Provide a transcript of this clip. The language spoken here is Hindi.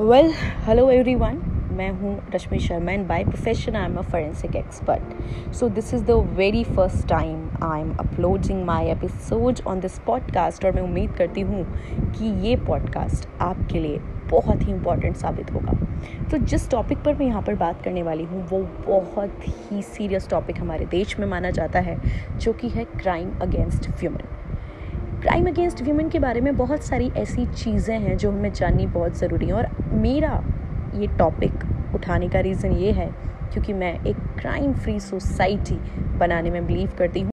वेल हेलो एवरी वन मैं हूँ Rashmi Sharma and by profession I am a forensic expert so this is the very first time I am uploading my episode on this podcast और मैं उम्मीद करती हूँ कि ये पॉडकास्ट आपके लिए बहुत ही इंपॉर्टेंट साबित होगा। तो जिस टॉपिक पर मैं यहाँ पर बात करने वाली हूँ, वो बहुत ही सीरियस टॉपिक हमारे देश में माना जाता है, जो कि है crime against human crime against women के बारे में बहुत सारी ऐसी चीज़ें हैं जो हमें जाननी बहुत ज़रूरी हैं और मेरा ये टॉपिक उठाने का रीज़न ये है क्योंकि मैं एक क्राइम फ्री सोसाइटी बनाने में बिलीव करती हूँ।